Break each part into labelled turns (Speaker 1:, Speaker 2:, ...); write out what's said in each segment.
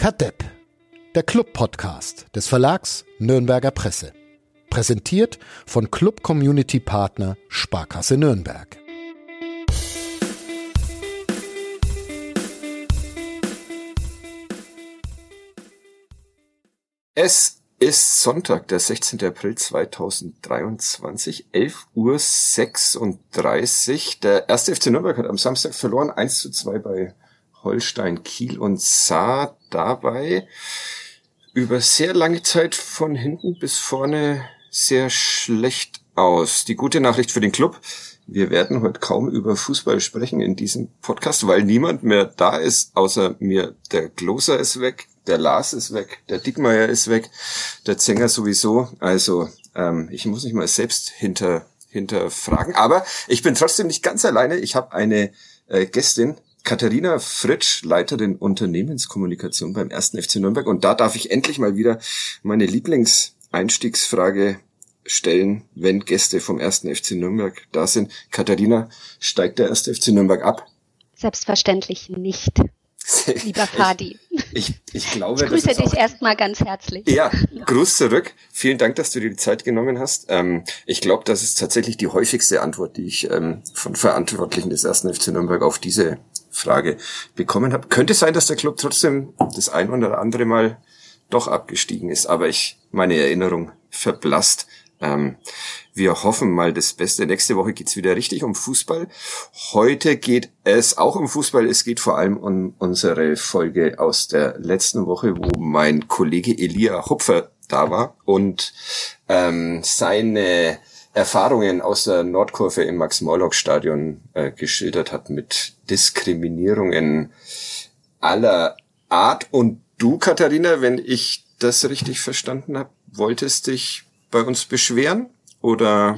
Speaker 1: Kadepp, der Club-Podcast des Verlags Nürnberger Presse. Präsentiert von Club Community Partner Sparkasse Nürnberg.
Speaker 2: Es ist Sonntag, der 16. April 2023, 11 Uhr 36. Der erste FC Nürnberg hat am Samstag verloren, 1 zu 2 bei Holstein Kiel und sah dabei über sehr lange Zeit von hinten bis vorne sehr schlecht aus. Die gute Nachricht für den Club. Wir werden heute kaum über Fußball sprechen in diesem Podcast, weil niemand mehr da ist, außer mir. Der Gloser ist weg, der Lars ist weg, der Dickmeier ist weg, der Zenger sowieso. Also ähm, ich muss mich mal selbst hinter hinterfragen. Aber ich bin trotzdem nicht ganz alleine. Ich habe eine äh, Gästin, Katharina Fritsch, Leiterin Unternehmenskommunikation beim 1. FC Nürnberg. Und da darf ich endlich mal wieder meine Lieblingseinstiegsfrage stellen, wenn Gäste vom 1. FC Nürnberg da sind. Katharina, steigt der 1. FC Nürnberg ab?
Speaker 3: Selbstverständlich nicht. Lieber Fadi.
Speaker 2: Ich, ich, ich glaube,
Speaker 3: ich grüße dich erstmal ganz herzlich.
Speaker 2: Ja, Gruß zurück. Vielen Dank, dass du dir die Zeit genommen hast. Ähm, ich glaube, das ist tatsächlich die häufigste Antwort, die ich ähm, von Verantwortlichen des 1. FC Nürnberg auf diese Frage bekommen habe. Könnte sein, dass der Club trotzdem das ein oder andere Mal doch abgestiegen ist, aber ich meine Erinnerung verblasst. Ähm, wir hoffen mal das Beste. Nächste Woche geht's wieder richtig um Fußball. Heute geht es auch um Fußball. Es geht vor allem um unsere Folge aus der letzten Woche, wo mein Kollege Elia Hupfer da war und ähm, seine Erfahrungen aus der Nordkurve im Max-Morlock-Stadion äh, geschildert hat mit Diskriminierungen aller Art. Und du, Katharina, wenn ich das richtig verstanden habe, wolltest dich bei uns beschweren? Oder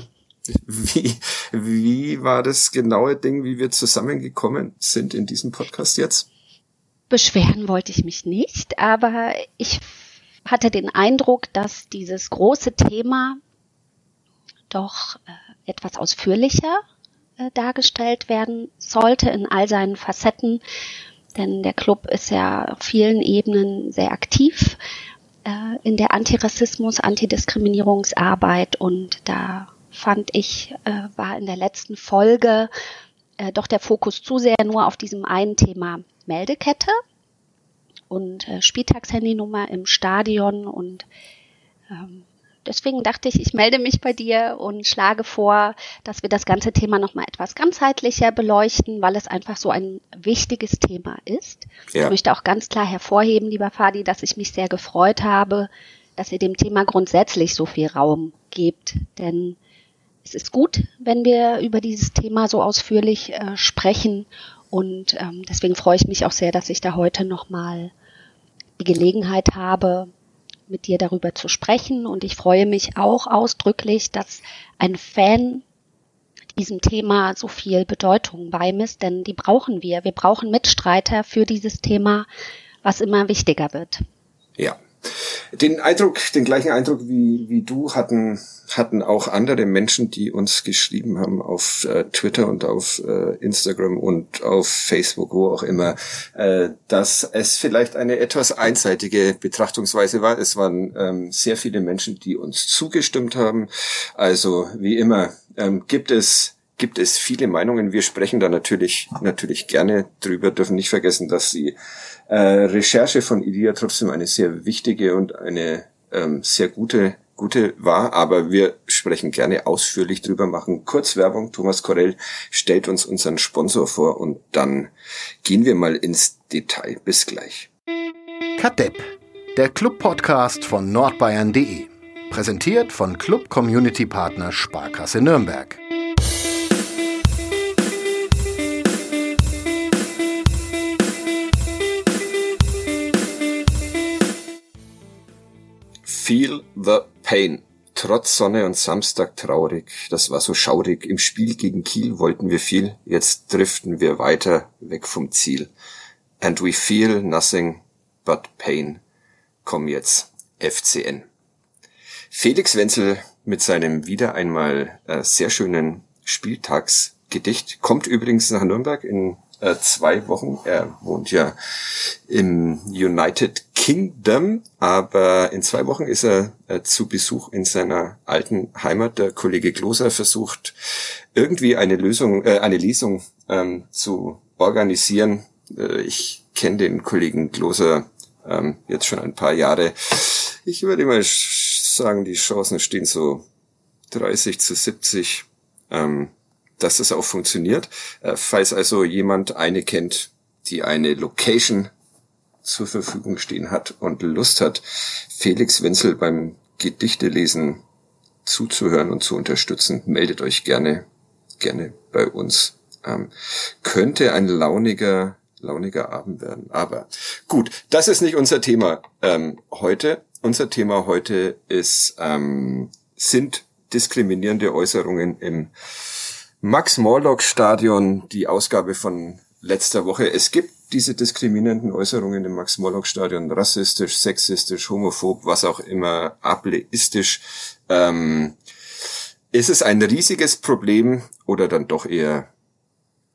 Speaker 2: wie, wie war das genaue Ding, wie wir zusammengekommen sind in diesem Podcast jetzt?
Speaker 3: Beschweren wollte ich mich nicht, aber ich hatte den Eindruck, dass dieses große Thema doch äh, etwas ausführlicher äh, dargestellt werden sollte in all seinen Facetten. Denn der Club ist ja auf vielen Ebenen sehr aktiv äh, in der Antirassismus, Antidiskriminierungsarbeit und da fand ich, äh, war in der letzten Folge äh, doch der Fokus zu sehr nur auf diesem einen Thema Meldekette und äh, Spieltagshandynummer im Stadion und ähm, deswegen dachte ich, ich melde mich bei dir und schlage vor, dass wir das ganze Thema nochmal etwas ganzheitlicher beleuchten, weil es einfach so ein wichtiges Thema ist. Ja. Ich möchte auch ganz klar hervorheben, lieber Fadi, dass ich mich sehr gefreut habe, dass ihr dem Thema grundsätzlich so viel Raum gebt. Denn es ist gut, wenn wir über dieses Thema so ausführlich äh, sprechen. Und ähm, deswegen freue ich mich auch sehr, dass ich da heute nochmal die Gelegenheit habe, mit dir darüber zu sprechen. Und ich freue mich auch ausdrücklich, dass ein Fan diesem Thema so viel Bedeutung beimisst, denn die brauchen wir. Wir brauchen Mitstreiter für dieses Thema, was immer wichtiger wird.
Speaker 2: Ja, den Eindruck, den gleichen Eindruck wie, wie du hatten, hatten auch andere Menschen, die uns geschrieben haben auf äh, Twitter und auf äh, Instagram und auf Facebook, wo auch immer, äh, dass es vielleicht eine etwas einseitige Betrachtungsweise war. Es waren ähm, sehr viele Menschen, die uns zugestimmt haben. Also wie immer ähm, gibt es gibt es viele Meinungen. Wir sprechen da natürlich, natürlich gerne drüber, dürfen nicht vergessen, dass die äh, Recherche von Idia trotzdem eine sehr wichtige und eine ähm, sehr gute, gute war. Aber wir sprechen gerne ausführlich drüber, machen kurz Werbung. Thomas Korell stellt uns unseren Sponsor vor und dann gehen wir mal ins Detail. Bis gleich.
Speaker 1: Kadepp, der Club-Podcast von nordbayern.de. Präsentiert von Club Community Partner Sparkasse Nürnberg.
Speaker 2: Feel the Pain. Trotz Sonne und Samstag traurig. Das war so schaurig. Im Spiel gegen Kiel wollten wir viel. Jetzt driften wir weiter weg vom Ziel. And we feel nothing but pain. Komm jetzt, FCN. Felix Wenzel mit seinem wieder einmal äh, sehr schönen Spieltagsgedicht kommt übrigens nach Nürnberg in äh, zwei Wochen. Er wohnt ja im United Kingdom, aber in zwei Wochen ist er äh, zu Besuch in seiner alten Heimat. Der Kollege Gloser versucht irgendwie eine Lösung, äh, eine Lesung ähm, zu organisieren. Äh, ich kenne den Kollegen Gloser ähm, jetzt schon ein paar Jahre. Ich würde mal sagen, die Chancen stehen so 30 zu 70. Ähm, dass das auch funktioniert. Äh, falls also jemand eine kennt, die eine Location zur Verfügung stehen hat und Lust hat, Felix Wenzel beim Gedichtelesen zuzuhören und zu unterstützen, meldet euch gerne, gerne bei uns. Ähm, könnte ein launiger, launiger Abend werden. Aber gut, das ist nicht unser Thema ähm, heute. Unser Thema heute ist, ähm, sind diskriminierende Äußerungen im Max-Morlock-Stadion, die Ausgabe von letzter Woche. Es gibt diese diskriminierenden Äußerungen im Max-Morlock-Stadion, rassistisch, sexistisch, homophob, was auch immer, ableistisch. Ähm, ist es ein riesiges Problem oder dann doch eher,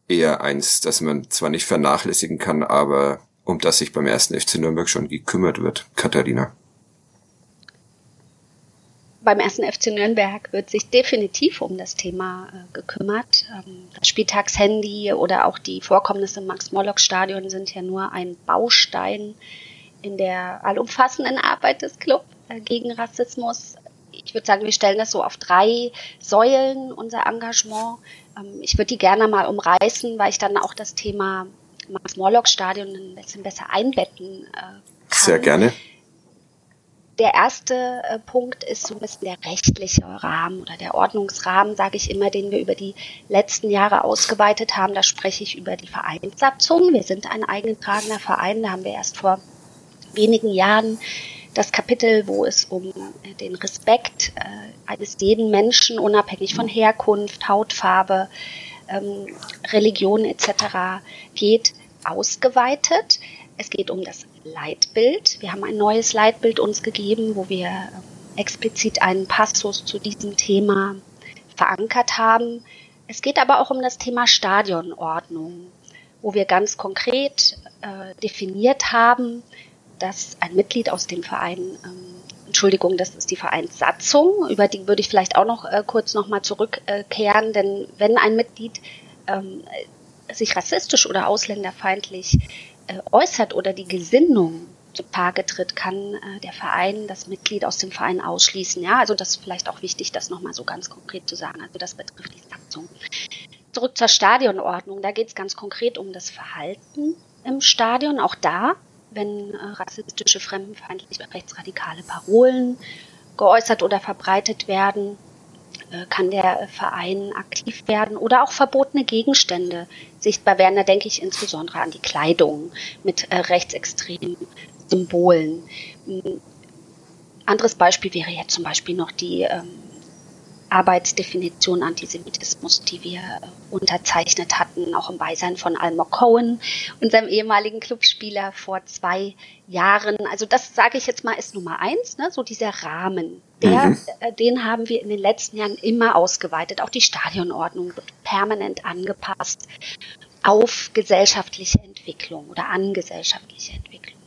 Speaker 2: eher eins, das man zwar nicht vernachlässigen kann, aber um das sich beim ersten FC Nürnberg schon gekümmert wird? Katharina
Speaker 3: beim ersten FC Nürnberg wird sich definitiv um das Thema äh, gekümmert. Ähm, das Spieltagshandy oder auch die Vorkommnisse im Max-Morlock-Stadion sind ja nur ein Baustein in der allumfassenden Arbeit des Clubs äh, gegen Rassismus. Ich würde sagen, wir stellen das so auf drei Säulen, unser Engagement. Ähm, ich würde die gerne mal umreißen, weil ich dann auch das Thema Max-Morlock-Stadion ein bisschen besser einbetten äh, kann.
Speaker 2: Sehr gerne
Speaker 3: der erste äh, Punkt ist so ein bisschen der rechtliche Rahmen oder der Ordnungsrahmen, sage ich immer, den wir über die letzten Jahre ausgeweitet haben. Da spreche ich über die Vereinssatzung. Wir sind ein eingetragener Verein. Da haben wir erst vor wenigen Jahren das Kapitel, wo es um äh, den Respekt äh, eines jeden Menschen, unabhängig von Herkunft, Hautfarbe, ähm, Religion etc. geht, ausgeweitet. Es geht um das Leitbild. Wir haben ein neues Leitbild uns gegeben, wo wir äh, explizit einen Passus zu diesem Thema verankert haben. Es geht aber auch um das Thema Stadionordnung, wo wir ganz konkret äh, definiert haben, dass ein Mitglied aus dem Verein, ähm, Entschuldigung, das ist die Vereinssatzung, über die würde ich vielleicht auch noch äh, kurz nochmal zurückkehren, denn wenn ein Mitglied ähm, sich rassistisch oder ausländerfeindlich äußert oder die Gesinnung zutage tritt, kann äh, der Verein das Mitglied aus dem Verein ausschließen. Ja, also das ist vielleicht auch wichtig, das nochmal so ganz konkret zu sagen. Also das betrifft die Satzung. Zurück zur Stadionordnung. Da geht es ganz konkret um das Verhalten im Stadion. Auch da, wenn äh, rassistische, fremdenfeindliche, rechtsradikale Parolen geäußert oder verbreitet werden, äh, kann der Verein aktiv werden oder auch verbotene Gegenstände sichtbar werden. Da denke ich insbesondere an die Kleidung mit äh, rechtsextremen Symbolen. Ein anderes Beispiel wäre jetzt zum Beispiel noch die ähm, Arbeitsdefinition Antisemitismus, die wir äh, unterzeichnet hatten, auch im Beisein von Almor Cohen, unserem ehemaligen Clubspieler vor zwei Jahren. Also das sage ich jetzt mal ist Nummer eins, ne? so dieser Rahmen. Der, mhm. äh, den haben wir in den letzten Jahren immer ausgeweitet. Auch die Stadionordnung wird permanent angepasst auf gesellschaftliche Entwicklung oder an gesellschaftliche Entwicklung.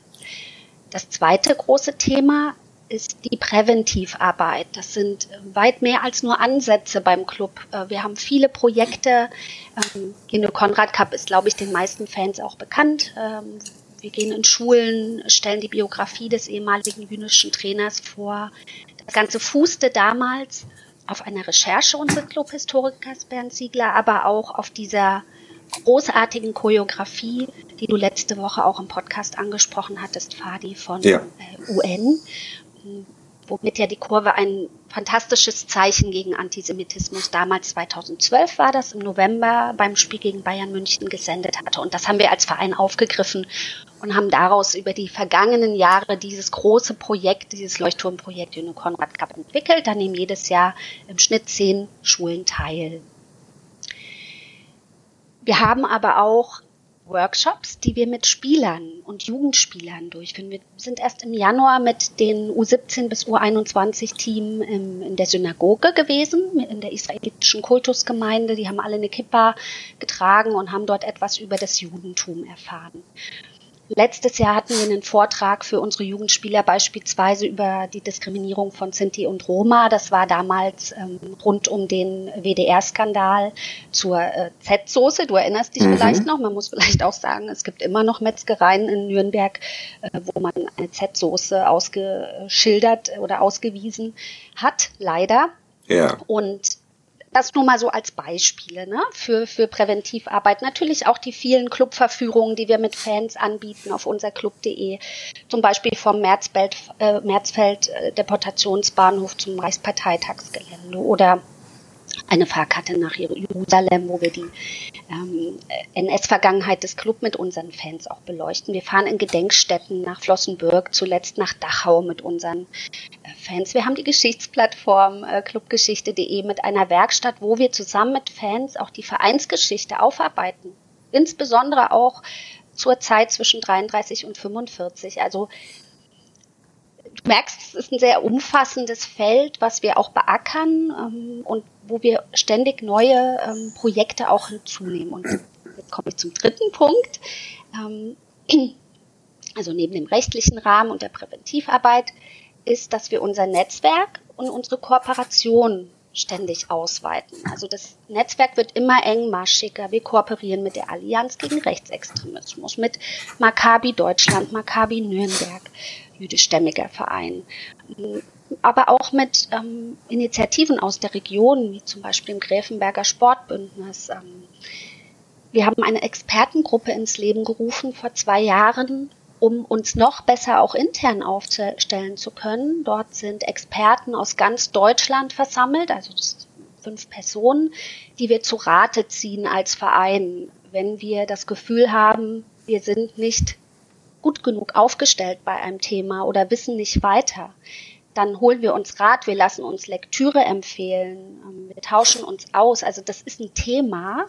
Speaker 3: Das zweite große Thema ist die Präventivarbeit. Das sind äh, weit mehr als nur Ansätze beim Club. Äh, wir haben viele Projekte. Ähm, Gino Konrad Cup ist, glaube ich, den meisten Fans auch bekannt. Ähm, wir gehen in Schulen, stellen die Biografie des ehemaligen jüdischen Trainers vor. Das Ganze fußte damals auf einer Recherche unseres Clubhistorikers Bernd Siegler, aber auch auf dieser großartigen Choreografie, die du letzte Woche auch im Podcast angesprochen hattest, Fadi von ja. äh, UN womit ja die Kurve ein fantastisches Zeichen gegen Antisemitismus damals 2012 war das im November beim Spiel gegen Bayern München gesendet hatte. Und das haben wir als Verein aufgegriffen und haben daraus über die vergangenen Jahre dieses große Projekt, dieses Leuchtturmprojekt Juno Konrad Cup entwickelt. Da nehmen jedes Jahr im Schnitt zehn Schulen teil. Wir haben aber auch Workshops, die wir mit Spielern und Jugendspielern durchführen. Wir sind erst im Januar mit den U17 bis U21 Team in der Synagoge gewesen, in der israelitischen Kultusgemeinde. Die haben alle eine Kippa getragen und haben dort etwas über das Judentum erfahren. Letztes Jahr hatten wir einen Vortrag für unsere Jugendspieler beispielsweise über die Diskriminierung von Sinti und Roma. Das war damals ähm, rund um den WDR-Skandal zur äh, Z-Soße. Du erinnerst dich mhm. vielleicht noch. Man muss vielleicht auch sagen, es gibt immer noch Metzgereien in Nürnberg, äh, wo man eine Z-Soße ausgeschildert oder ausgewiesen hat, leider. Ja. Und das nur mal so als Beispiele ne? für, für Präventivarbeit. Natürlich auch die vielen Clubverführungen, die wir mit Fans anbieten auf unserclub.de. Zum Beispiel vom Märzfeld, äh, Märzfeld äh, Deportationsbahnhof zum Reichsparteitagsgelände oder eine Fahrkarte nach Jerusalem, wo wir die ähm, NS-Vergangenheit des Club mit unseren Fans auch beleuchten. Wir fahren in Gedenkstätten nach Flossenbürg, zuletzt nach Dachau mit unseren äh, Fans. Wir haben die Geschichtsplattform äh, clubgeschichte.de mit einer Werkstatt, wo wir zusammen mit Fans auch die Vereinsgeschichte aufarbeiten. Insbesondere auch zur Zeit zwischen 33 und 45. Also du merkst, es ist ein sehr umfassendes Feld, was wir auch beackern ähm, und wo wir ständig neue ähm, Projekte auch hinzunehmen. Und jetzt komme ich zum dritten Punkt. Ähm, also neben dem rechtlichen Rahmen und der Präventivarbeit ist, dass wir unser Netzwerk und unsere Kooperation ständig ausweiten. Also das Netzwerk wird immer engmaschiger. Wir kooperieren mit der Allianz gegen Rechtsextremismus, mit Maccabi Deutschland, Maccabi Nürnberg, jüdischstämmiger Verein, aber auch mit ähm, Initiativen aus der Region, wie zum Beispiel im Gräfenberger Sportbündnis. Ähm, wir haben eine Expertengruppe ins Leben gerufen vor zwei Jahren, um uns noch besser auch intern aufstellen zu können. Dort sind Experten aus ganz Deutschland versammelt, also fünf Personen, die wir zu Rate ziehen als Verein, wenn wir das Gefühl haben, wir sind nicht gut genug aufgestellt bei einem Thema oder wissen nicht weiter. Dann holen wir uns Rat, wir lassen uns Lektüre empfehlen, ähm, wir tauschen uns aus. Also das ist ein Thema,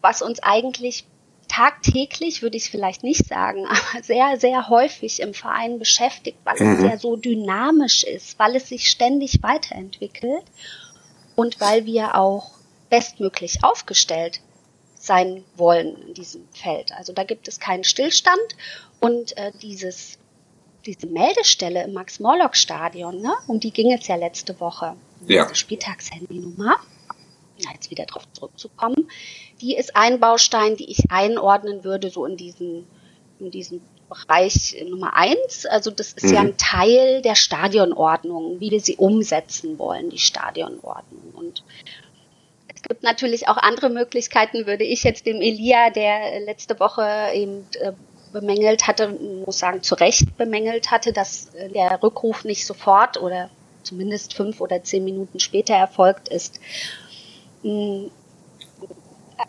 Speaker 3: was uns eigentlich tagtäglich, würde ich vielleicht nicht sagen, aber sehr, sehr häufig im Verein beschäftigt, weil mhm. es ja so dynamisch ist, weil es sich ständig weiterentwickelt und weil wir auch bestmöglich aufgestellt sein wollen in diesem Feld. Also da gibt es keinen Stillstand und äh, dieses diese Meldestelle im Max-Morlock-Stadion, ne, um die ging es ja letzte Woche, ja. diese Spieltagshandynummer, jetzt wieder darauf zurückzukommen, die ist ein Baustein, die ich einordnen würde, so in diesen, in diesen Bereich Nummer eins. Also das ist mhm. ja ein Teil der Stadionordnung, wie wir sie umsetzen wollen, die Stadionordnung. Und es gibt natürlich auch andere Möglichkeiten, würde ich jetzt dem Elia, der letzte Woche eben äh, bemängelt hatte, muss sagen, zu Recht bemängelt hatte, dass äh, der Rückruf nicht sofort oder zumindest fünf oder zehn Minuten später erfolgt ist.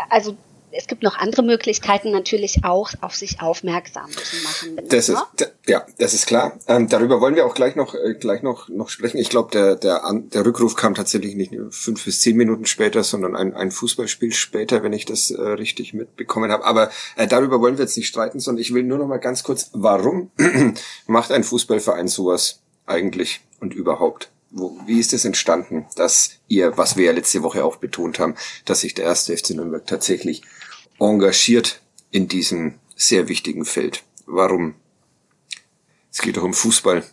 Speaker 3: Also es gibt noch andere Möglichkeiten natürlich auch, auf sich aufmerksam zu machen.
Speaker 2: Das ist, ja, das ist klar. Ähm, darüber wollen wir auch gleich noch, äh, gleich noch, noch sprechen. Ich glaube, der, der, der Rückruf kam tatsächlich nicht fünf bis zehn Minuten später, sondern ein, ein Fußballspiel später, wenn ich das äh, richtig mitbekommen habe. Aber äh, darüber wollen wir jetzt nicht streiten, sondern ich will nur noch mal ganz kurz, warum macht ein Fußballverein sowas eigentlich und überhaupt? Wo, wie ist es entstanden, dass ihr, was wir ja letzte Woche auch betont haben, dass sich der erste FC Nürnberg tatsächlich engagiert in diesem sehr wichtigen Feld. Warum? Es geht doch um Fußball.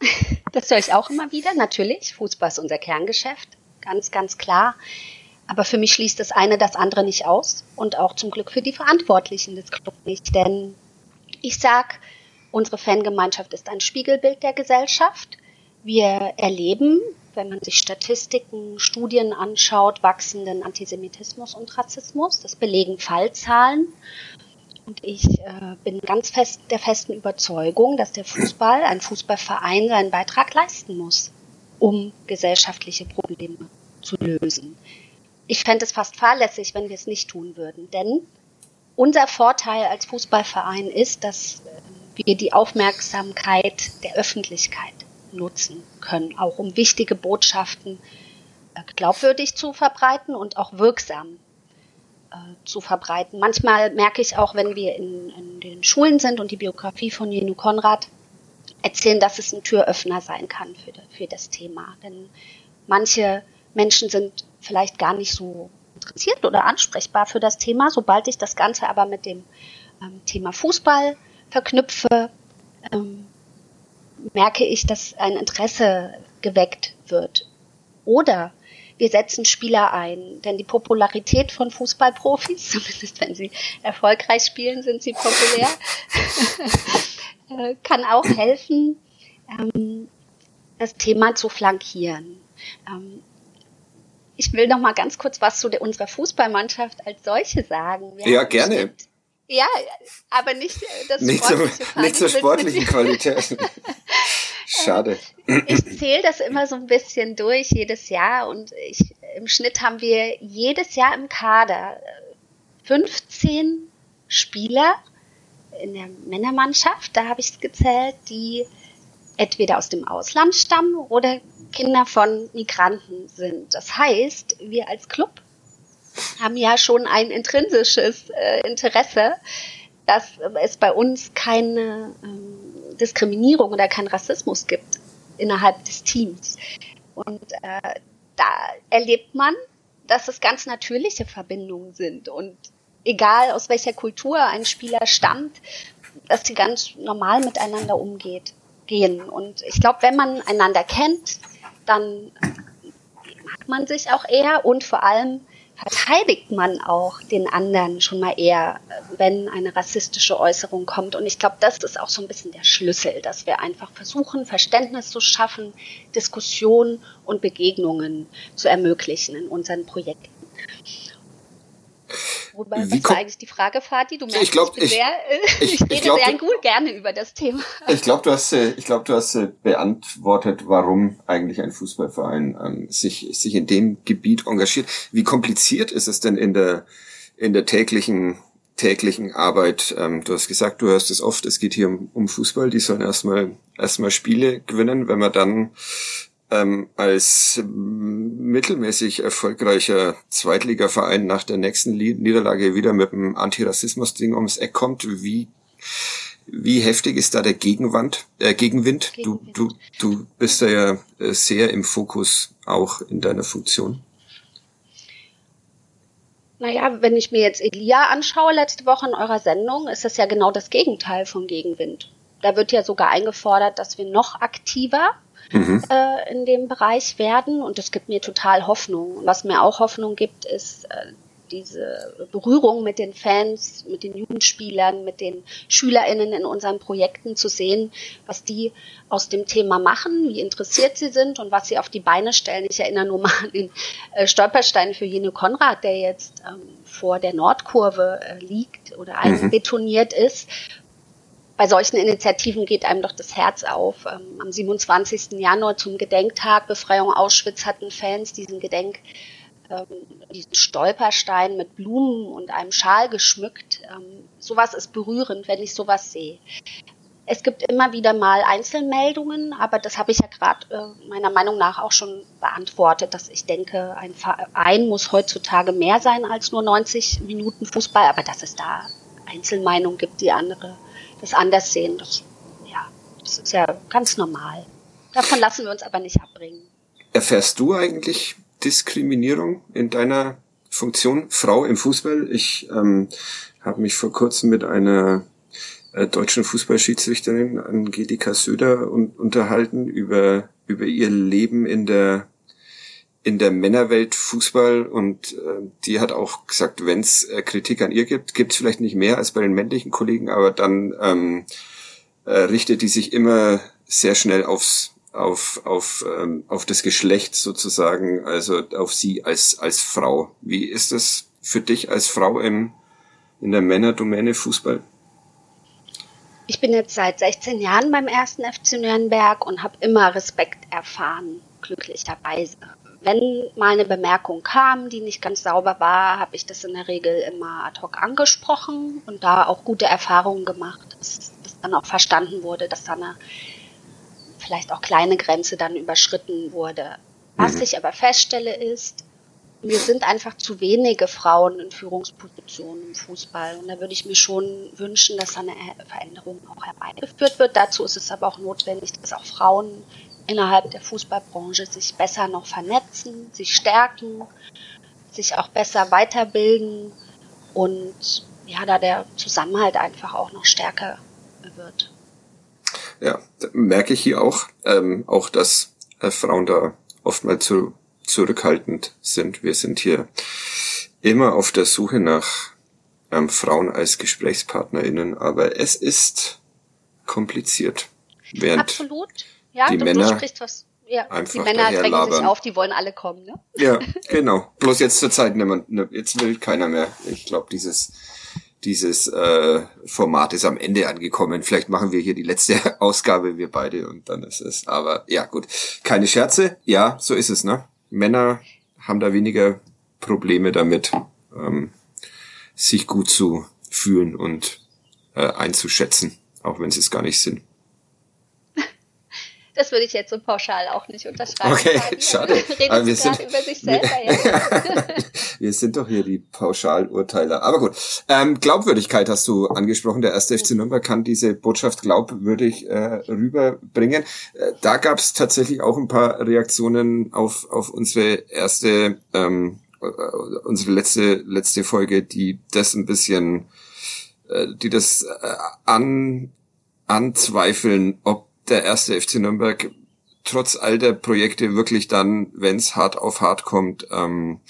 Speaker 3: Das höre ich auch immer wieder, natürlich. Fußball ist unser Kerngeschäft, ganz, ganz klar. Aber für mich schließt das eine das andere nicht aus und auch zum Glück für die Verantwortlichen des Clubs nicht. Denn ich sag, unsere Fangemeinschaft ist ein Spiegelbild der Gesellschaft. Wir erleben wenn man sich Statistiken, Studien anschaut, wachsenden Antisemitismus und Rassismus. Das belegen Fallzahlen. Und ich äh, bin ganz fest der festen Überzeugung, dass der Fußball, ein Fußballverein seinen Beitrag leisten muss, um gesellschaftliche Probleme zu lösen. Ich fände es fast fahrlässig, wenn wir es nicht tun würden. Denn unser Vorteil als Fußballverein ist, dass äh, wir die Aufmerksamkeit der Öffentlichkeit nutzen können, auch um wichtige Botschaften äh, glaubwürdig zu verbreiten und auch wirksam. äh, zu verbreiten. Manchmal merke ich auch, wenn wir in, in den Schulen sind und die Biografie von Jenu Konrad erzählen, dass es ein Türöffner sein kann für, für das Thema. Denn manche Menschen sind vielleicht gar nicht so interessiert oder ansprechbar für das Thema. Sobald ich das Ganze aber mit dem ähm, Thema Fußball verknüpfe, ähm, merke ich, dass ein Interesse geweckt wird. Oder wir setzen Spieler ein, denn die Popularität von Fußballprofis, zumindest wenn sie erfolgreich spielen, sind sie populär, äh, kann auch helfen, ähm, das Thema zu flankieren. Ähm, ich will noch mal ganz kurz was zu unserer Fußballmannschaft als solche sagen.
Speaker 2: Wir ja, gerne.
Speaker 3: Ja, aber nicht äh, das
Speaker 2: nicht
Speaker 3: sportliche
Speaker 2: so, Nicht zur sportlichen Qualität. Schade.
Speaker 3: Ich zähle das immer so ein bisschen durch jedes Jahr und ich, im Schnitt haben wir jedes Jahr im Kader 15 Spieler in der Männermannschaft, da habe ich es gezählt, die entweder aus dem Ausland stammen oder Kinder von Migranten sind. Das heißt, wir als Club haben ja schon ein intrinsisches äh, Interesse, dass es bei uns keine ähm, Diskriminierung oder keinen Rassismus gibt innerhalb des Teams. Und äh, da erlebt man, dass es ganz natürliche Verbindungen sind und egal aus welcher Kultur ein Spieler stammt, dass sie ganz normal miteinander umgeht, gehen. Und ich glaube, wenn man einander kennt, dann mag man sich auch eher und vor allem verteidigt man auch den anderen schon mal eher, wenn eine rassistische Äußerung kommt. Und ich glaube, das ist auch so ein bisschen der Schlüssel, dass wir einfach versuchen, Verständnis zu schaffen, Diskussionen und Begegnungen zu ermöglichen in unseren Projekten. Wobei, was war eigentlich die Frage, Fati? Du merkst, ich, glaub, ich, ich, sehr, ich, ich, rede glaub, sehr gut gerne über das Thema.
Speaker 2: Ich glaube, du hast, äh, ich glaube, du hast äh, beantwortet, warum eigentlich ein Fußballverein ähm, sich, sich in dem Gebiet engagiert. Wie kompliziert ist es denn in der, in der täglichen täglichen Arbeit. Ähm, du hast gesagt, du hörst es oft, es geht hier um, um Fußball, die sollen erstmal erstmal Spiele gewinnen, wenn man dann ähm, als mittelmäßig erfolgreicher Zweitligaverein nach der nächsten Niederlage wieder mit einem Antirassismus-Ding ums Eck kommt, wie wie heftig ist da der Gegenwand, äh, Gegenwind? Du, du, du bist da ja äh, sehr im Fokus auch in deiner Funktion.
Speaker 3: Naja, wenn ich mir jetzt Elia anschaue letzte Woche in eurer Sendung, ist das ja genau das Gegenteil vom Gegenwind. Da wird ja sogar eingefordert, dass wir noch aktiver mhm. äh, in dem Bereich werden und das gibt mir total Hoffnung. was mir auch Hoffnung gibt, ist äh, diese Berührung mit den Fans, mit den Jugendspielern, mit den SchülerInnen in unseren Projekten zu sehen, was die aus dem Thema machen, wie interessiert sie sind und was sie auf die Beine stellen. Ich erinnere nur mal an den äh, Stolperstein für Jene Konrad, der jetzt ähm, vor der Nordkurve äh, liegt oder mhm. einbetoniert mhm. ist bei solchen Initiativen geht einem doch das Herz auf. Ähm, am 27. Januar zum Gedenktag Befreiung Auschwitz hatten Fans diesen Gedenk, ähm, diesen Stolperstein mit Blumen und einem Schal geschmückt. Ähm, sowas ist berührend, wenn ich sowas sehe. Es gibt immer wieder mal Einzelmeldungen, aber das habe ich ja gerade äh, meiner Meinung nach auch schon beantwortet, dass ich denke, ein Verein muss heutzutage mehr sein als nur 90 Minuten Fußball, aber dass es da Einzelmeinungen gibt, die andere das anders sehen. Das, ja, das ist ja ganz normal. Davon lassen wir uns aber nicht abbringen.
Speaker 2: Erfährst du eigentlich Diskriminierung in deiner Funktion Frau im Fußball? Ich ähm, habe mich vor kurzem mit einer äh, deutschen Fußballschiedsrichterin Angelika Söder un unterhalten über über ihr Leben in der in der Männerwelt Fußball und äh, die hat auch gesagt, wenn es äh, Kritik an ihr gibt, gibt es vielleicht nicht mehr als bei den männlichen Kollegen, aber dann ähm, äh, richtet die sich immer sehr schnell aufs auf auf ähm, auf das Geschlecht sozusagen, also auf sie als als Frau. Wie ist das für dich als Frau im in der Männerdomäne Fußball?
Speaker 3: Ich bin jetzt seit 16 Jahren beim ersten FC Nürnberg und habe immer Respekt erfahren, glücklicherweise wenn mal eine Bemerkung kam, die nicht ganz sauber war, habe ich das in der Regel immer ad hoc angesprochen und da auch gute Erfahrungen gemacht, dass, dass dann auch verstanden wurde, dass da eine vielleicht auch kleine Grenze dann überschritten wurde. Was mhm. ich aber feststelle ist, wir sind einfach zu wenige Frauen in Führungspositionen im Fußball. Und da würde ich mir schon wünschen, dass eine Veränderung auch herbeigeführt wird. Dazu ist es aber auch notwendig, dass auch Frauen innerhalb der Fußballbranche sich besser noch vernetzen, sich stärken, sich auch besser weiterbilden und ja, da der Zusammenhalt einfach auch noch stärker wird.
Speaker 2: Ja, merke ich hier auch, ähm, auch dass äh, Frauen da oftmals zu zurückhaltend sind. Wir sind hier immer auf der Suche nach ähm, Frauen als GesprächspartnerInnen, aber es ist kompliziert.
Speaker 3: Während Absolut. Ja,
Speaker 2: die
Speaker 3: du,
Speaker 2: Männer
Speaker 3: du sprichst was. Ja, die Männer drängen sich auf, die wollen alle kommen, ne?
Speaker 2: Ja, genau. Bloß jetzt zur Zeit, ne, jetzt will keiner mehr. Ich glaube, dieses dieses äh, Format ist am Ende angekommen. Vielleicht machen wir hier die letzte Ausgabe, wir beide, und dann ist es. Aber ja, gut. Keine Scherze. Ja, so ist es, ne? Männer haben da weniger Probleme damit, ähm, sich gut zu fühlen und äh, einzuschätzen, auch wenn sie es gar nicht sind.
Speaker 3: Das würde ich jetzt so pauschal auch nicht unterschreiben.
Speaker 2: Okay, schade.
Speaker 3: Aber wir sind über sich selber
Speaker 2: wir sind doch hier die Pauschalurteiler. Aber gut. Ähm, Glaubwürdigkeit hast du angesprochen. Der erste FC Nürnberg kann diese Botschaft glaubwürdig äh, rüberbringen. Äh, da gab es tatsächlich auch ein paar Reaktionen auf, auf unsere erste, ähm, äh, unsere letzte, letzte Folge, die das ein bisschen, äh, die das äh, an, anzweifeln, ob der erste FC Nürnberg trotz all der Projekte wirklich dann, wenn es hart auf hart kommt, ähm,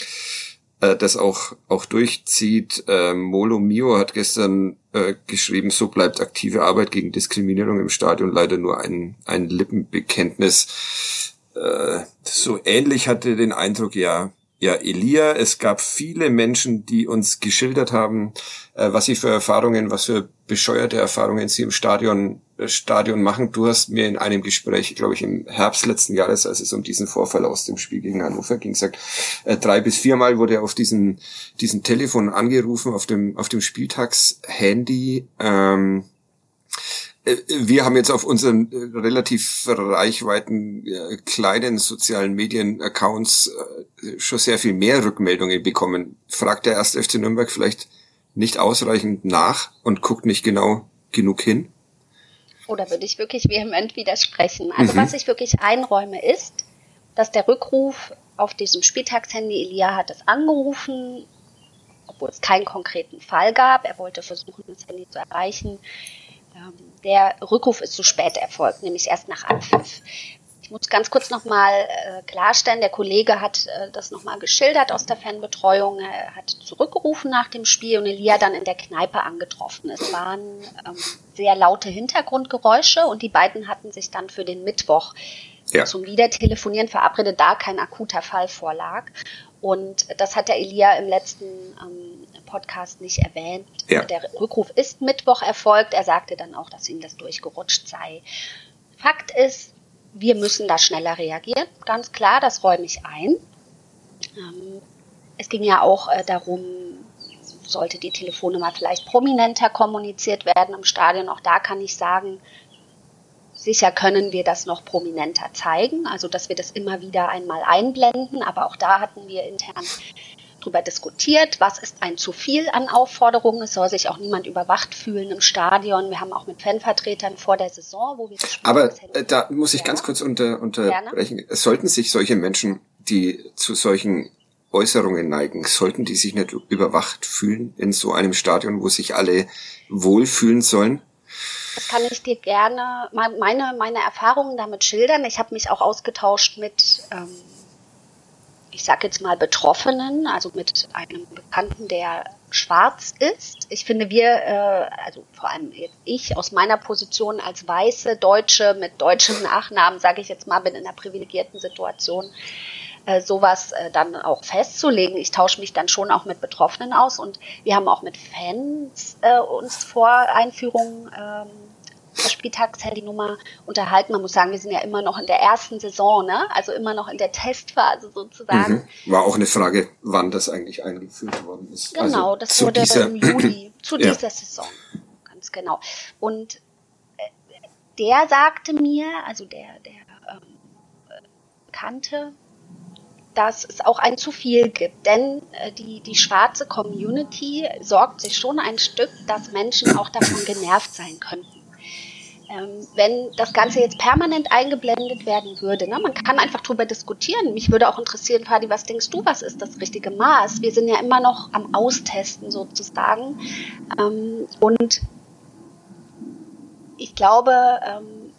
Speaker 2: äh, das auch auch durchzieht. Ähm, Molo Mio hat gestern äh, geschrieben, so bleibt aktive Arbeit gegen Diskriminierung im Stadion leider nur ein ein Lippenbekenntnis. Äh, so ähnlich hatte den Eindruck, ja, ja, Elia, es gab viele Menschen, die uns geschildert haben, äh, was sie für Erfahrungen, was für bescheuerte Erfahrungen sie im Stadion, äh, Stadion machen. Du hast mir in einem Gespräch, glaube ich, im Herbst letzten Jahres, als es um diesen Vorfall aus dem Spiel gegen Hannover ging, gesagt, äh, drei bis viermal wurde auf diesen, diesen Telefon angerufen, auf dem, auf dem Spieltagshandy. Ähm, äh, wir haben jetzt auf unseren äh, relativ reichweiten äh, kleinen sozialen Medien-Accounts schon sehr viel mehr Rückmeldungen bekommen. Fragt der erste FC Nürnberg vielleicht nicht ausreichend nach und guckt nicht genau genug hin?
Speaker 3: Oder würde ich wirklich vehement widersprechen? Also mhm. was ich wirklich einräume ist, dass der Rückruf auf diesem Spieltagshandy, Elia hat es angerufen, obwohl es keinen konkreten Fall gab. Er wollte versuchen, das Handy zu erreichen. Der Rückruf ist zu spät erfolgt, nämlich erst nach Abpfiff. Ich muss ganz kurz nochmal äh, klarstellen, der Kollege hat äh, das nochmal geschildert aus der Fanbetreuung. Er hat zurückgerufen nach dem Spiel und Elia dann in der Kneipe angetroffen. Es waren ähm, sehr laute Hintergrundgeräusche und die beiden hatten sich dann für den Mittwoch ja. zum Wiedertelefonieren verabredet, da kein akuter Fall vorlag. Und das hat der Elia im letzten ähm, Podcast nicht erwähnt. Ja. Der Rückruf ist Mittwoch erfolgt. Er sagte dann auch, dass ihm das durchgerutscht sei. Fakt ist, wir müssen da schneller reagieren. Ganz klar, das räume ich ein. Ähm, es ging ja auch äh, darum, sollte die Telefonnummer vielleicht prominenter kommuniziert werden im Stadion. Auch da kann ich sagen, Sicher können wir das noch prominenter zeigen, also dass wir das immer wieder einmal einblenden, aber auch da hatten wir intern darüber diskutiert, was ist ein zu viel an Aufforderungen. Es soll sich auch niemand überwacht fühlen im Stadion. Wir haben auch mit Fanvertretern vor der Saison, wo wir
Speaker 2: Aber äh, da muss ich ganz kurz unter, unterbrechen. Gerne? Sollten sich solche Menschen, die zu solchen Äußerungen neigen, sollten die sich nicht überwacht fühlen in so einem Stadion, wo sich alle wohlfühlen sollen?
Speaker 3: Das kann ich dir gerne meine, meine Erfahrungen damit schildern. Ich habe mich auch ausgetauscht mit, ähm, ich sage jetzt mal Betroffenen, also mit einem Bekannten, der schwarz ist. Ich finde, wir, äh, also vor allem ich aus meiner Position als weiße Deutsche mit deutschen Nachnamen, sage ich jetzt mal, bin in einer privilegierten Situation äh, sowas äh, dann auch festzulegen. Ich tausche mich dann schon auch mit Betroffenen aus und wir haben auch mit Fans äh, uns vor Einführung ähm, Spieltagshandynummer unterhalten. Man muss sagen, wir sind ja immer noch in der ersten Saison, ne? also immer noch in der Testphase sozusagen.
Speaker 2: Mhm. War auch eine Frage, wann das eigentlich eingeführt worden ist.
Speaker 3: Genau, also das wurde im Juli, zu ja. dieser Saison. Ganz genau. Und äh, der sagte mir, also der, der ähm, Kannte, dass es auch ein zu viel gibt. Denn äh, die, die schwarze Community sorgt sich schon ein Stück, dass Menschen auch davon genervt sein könnten. Ähm, wenn das Ganze jetzt permanent eingeblendet werden würde, ne, man kann einfach drüber diskutieren. Mich würde auch interessieren, Fadi, was denkst du, was ist das richtige Maß? Wir sind ja immer noch am Austesten sozusagen. Ähm, und ich glaube, ähm,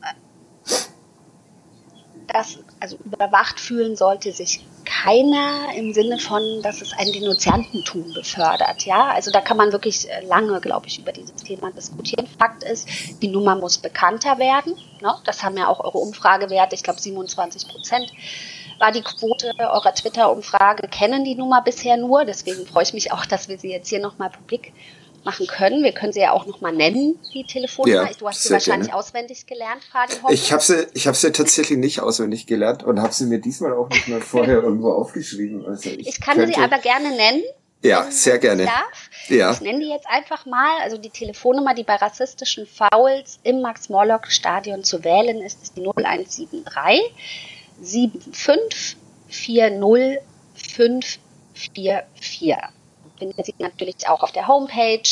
Speaker 3: dass also überwacht fühlen sollte sich keiner im Sinne von, dass es ein Denunziantentum befördert. Ja, also da kann man wirklich äh, lange, glaube ich, über dieses Thema diskutieren. Fakt ist, die Nummer muss bekannter werden. Ne? Das haben ja auch eure Umfragewerte, ich glaube 27 Prozent war die Quote eurer Twitter-Umfrage, kennen die Nummer bisher nur. Deswegen freue ich mich auch, dass wir sie jetzt hier nochmal publik machen können. Wir können sie ja auch nochmal nennen, die Telefonnummer. Ja, du hast sie wahrscheinlich gerne. auswendig gelernt, Fadi.
Speaker 2: Ich habe sie, ich habe sie tatsächlich nicht auswendig gelernt und habe sie mir diesmal auch nicht mal vorher irgendwo aufgeschrieben.
Speaker 3: Also ich, ich kann könnte, sie aber gerne nennen.
Speaker 2: Ja, sehr gerne. Ich
Speaker 3: darf. Ja. Ich nenne die jetzt einfach mal. Also die Telefonnummer, die bei rassistischen Fouls im Max-Morlock-Stadion zu wählen ist, ist die 0173 75 40 544 findet Sie natürlich auch auf der Homepage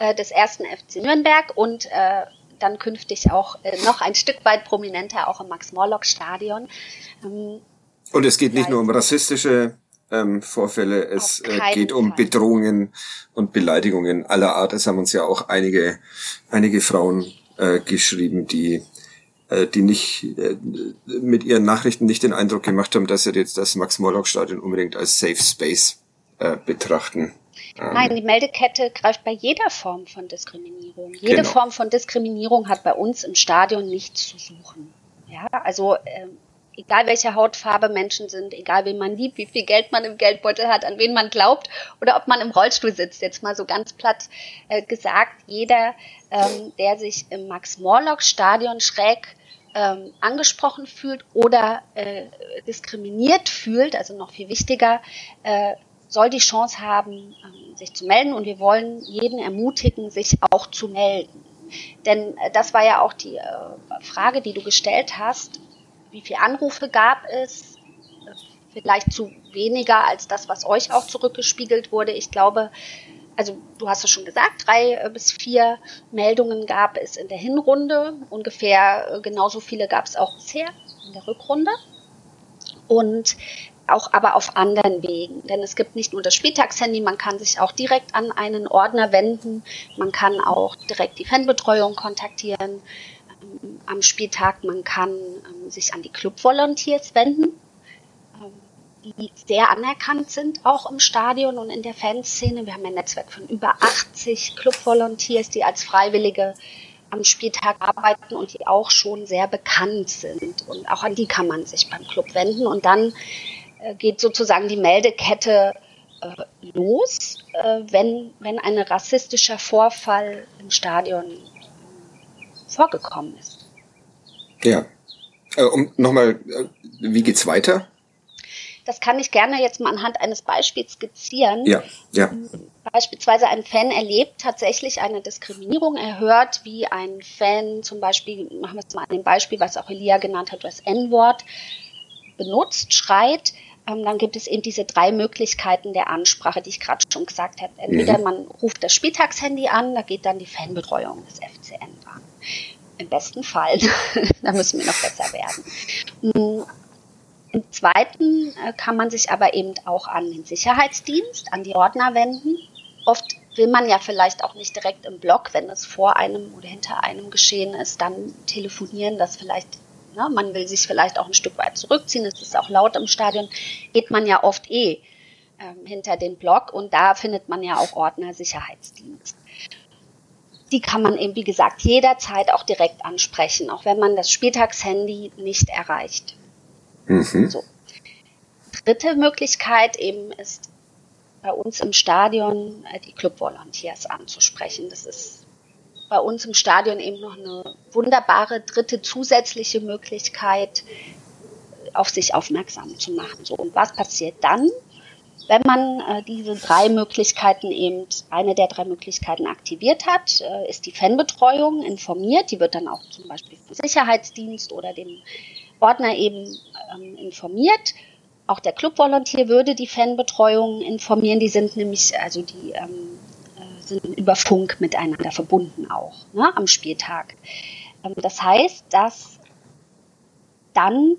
Speaker 3: äh, des ersten FC Nürnberg und äh, dann künftig auch äh, noch ein Stück weit prominenter auch im Max-Morlock-Stadion.
Speaker 2: Ähm, und es geht nicht nur um rassistische ähm, Vorfälle, es äh, geht um Fall. Bedrohungen und Beleidigungen aller Art. Es haben uns ja auch einige, einige Frauen äh, geschrieben, die äh, die nicht äh, mit ihren Nachrichten nicht den Eindruck gemacht haben, dass sie jetzt das Max-Morlock-Stadion unbedingt als Safe Space äh, betrachten.
Speaker 3: Nein, die Meldekette greift bei jeder Form von Diskriminierung. Jede genau. Form von Diskriminierung hat bei uns im Stadion nichts zu suchen. Ja, also äh, egal welche Hautfarbe Menschen sind, egal wen man liebt, wie viel Geld man im Geldbeutel hat, an wen man glaubt oder ob man im Rollstuhl sitzt, jetzt mal so ganz platt äh, gesagt, jeder, ähm, der sich im Max-Morlock-Stadion schräg ähm, angesprochen fühlt oder äh, diskriminiert fühlt, also noch viel wichtiger, äh, soll die Chance haben, ähm, sich zu melden und wir wollen jeden ermutigen, sich auch zu melden. Denn äh, das war ja auch die äh, Frage, die du gestellt hast. Wie viele Anrufe gab es? Vielleicht zu weniger als das, was euch auch zurückgespiegelt wurde. Ich glaube, also du hast es schon gesagt, drei äh, bis vier Meldungen gab es in der Hinrunde. Ungefähr genauso viele gab es auch bisher in der Rückrunde. Und auch aber auf anderen Wegen. Denn es gibt nicht nur das Spieltagshandy, man kann sich auch direkt an einen Ordner wenden, man kann auch direkt die Fanbetreuung kontaktieren ähm, am Spieltag, man kann ähm, sich an die Club-Volunteers wenden, ähm, die sehr anerkannt sind, auch im Stadion und in der Fanszene. Wir haben ein Netzwerk von über 80 Club-Volunteers, die als Freiwillige am Spieltag arbeiten und die auch schon sehr bekannt sind. Und auch an die kann man sich beim Club wenden. Und dann geht sozusagen die Meldekette äh, los, äh, wenn, wenn ein rassistischer Vorfall im Stadion vorgekommen ist.
Speaker 2: Ja. Äh, um nochmal, äh, wie geht's weiter?
Speaker 3: Das kann ich gerne jetzt mal anhand eines Beispiels skizzieren.
Speaker 2: Ja, ja.
Speaker 3: Beispielsweise ein Fan erlebt tatsächlich eine Diskriminierung. Er hört, wie ein Fan zum Beispiel, machen wir es mal an dem Beispiel, was auch Elia genannt hat, das N-Wort benutzt, schreit dann gibt es eben diese drei Möglichkeiten der Ansprache, die ich gerade schon gesagt habe. Entweder mhm. man ruft das Spieltagshandy an, da geht dann die Fanbetreuung des FCN an. Im besten Fall. da müssen wir noch besser werden. Mm, Im zweiten äh, kann man sich aber eben auch an den Sicherheitsdienst, an die Ordner wenden. Oft will man ja vielleicht auch nicht direkt im Blog, wenn es vor einem oder hinter einem geschehen ist, dann telefonieren, dass vielleicht ne, man will sich vielleicht auch ein Stück weit zurückziehen, es ist auch laut im Stadion, geht man ja oft eh ähm, hinter den Block und da findet man ja auch Ordner Sicherheitsdienst. Die kann man eben, wie gesagt, jederzeit auch direkt ansprechen, auch wenn man das Spieltagshandy nicht erreicht. Mhm. So. Dritte Möglichkeit eben ist bei uns im Stadion äh, die Club Volunteers anzusprechen. Das ist bei uns im Stadion eben noch eine wunderbare dritte zusätzliche Möglichkeit, auf sich aufmerksam zu machen. So, und was passiert dann, wenn man äh, diese drei Möglichkeiten eben, eine der drei Möglichkeiten aktiviert hat, äh, ist die Fanbetreuung informiert. Die wird dann auch zum Beispiel vom Sicherheitsdienst oder dem Ordner eben ähm, informiert. auch der Clubvolontier würde die Fanbetreuung informieren. Die sind nämlich, also die ähm, äh, sind über Funk miteinander verbunden auch ne, am Spieltag. Ähm, das heißt, dass dann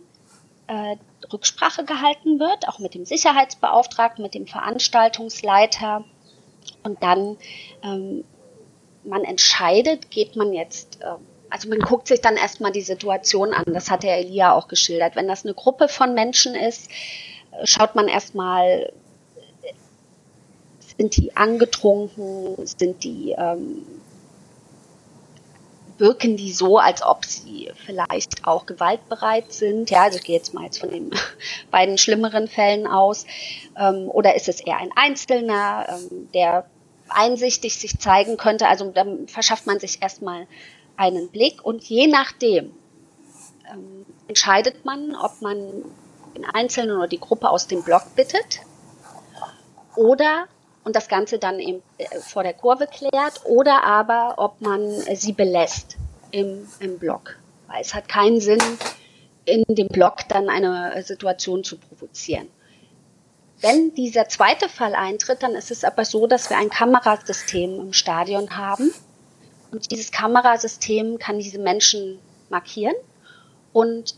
Speaker 3: äh, Rücksprache gehalten wird, auch mit dem Sicherheitsbeauftragten, mit dem Veranstaltungsleiter und dann ähm, man entscheidet, geht man jetzt, äh, also man guckt sich dann erstmal die Situation an, das hat der Elia auch geschildert. Wenn das eine Gruppe von Menschen ist, äh, schaut man erstmal, sind die angetrunken, sind die ähm, wirken die so, als ob sie vielleicht auch gewaltbereit sind. Ja, also ich gehe jetzt mal jetzt von den beiden schlimmeren Fällen aus. Ähm, oder ist es eher ein Einzelner, ähm, der einsichtig sich zeigen könnte? Also dann verschafft man sich erstmal einen Blick und je nachdem ähm, entscheidet man, ob man den Einzelnen oder die Gruppe aus dem Block bittet oder und das Ganze dann eben äh, vor der Kurve klärt oder aber ob man äh, sie belässt im, im Block. Weil es hat keinen Sinn, in dem Block dann eine äh, Situation zu provozieren. Wenn dieser zweite Fall eintritt, dann ist es aber so, dass wir ein Kamerasystem im Stadion haben. Und dieses Kamerasystem kann diese Menschen markieren. Und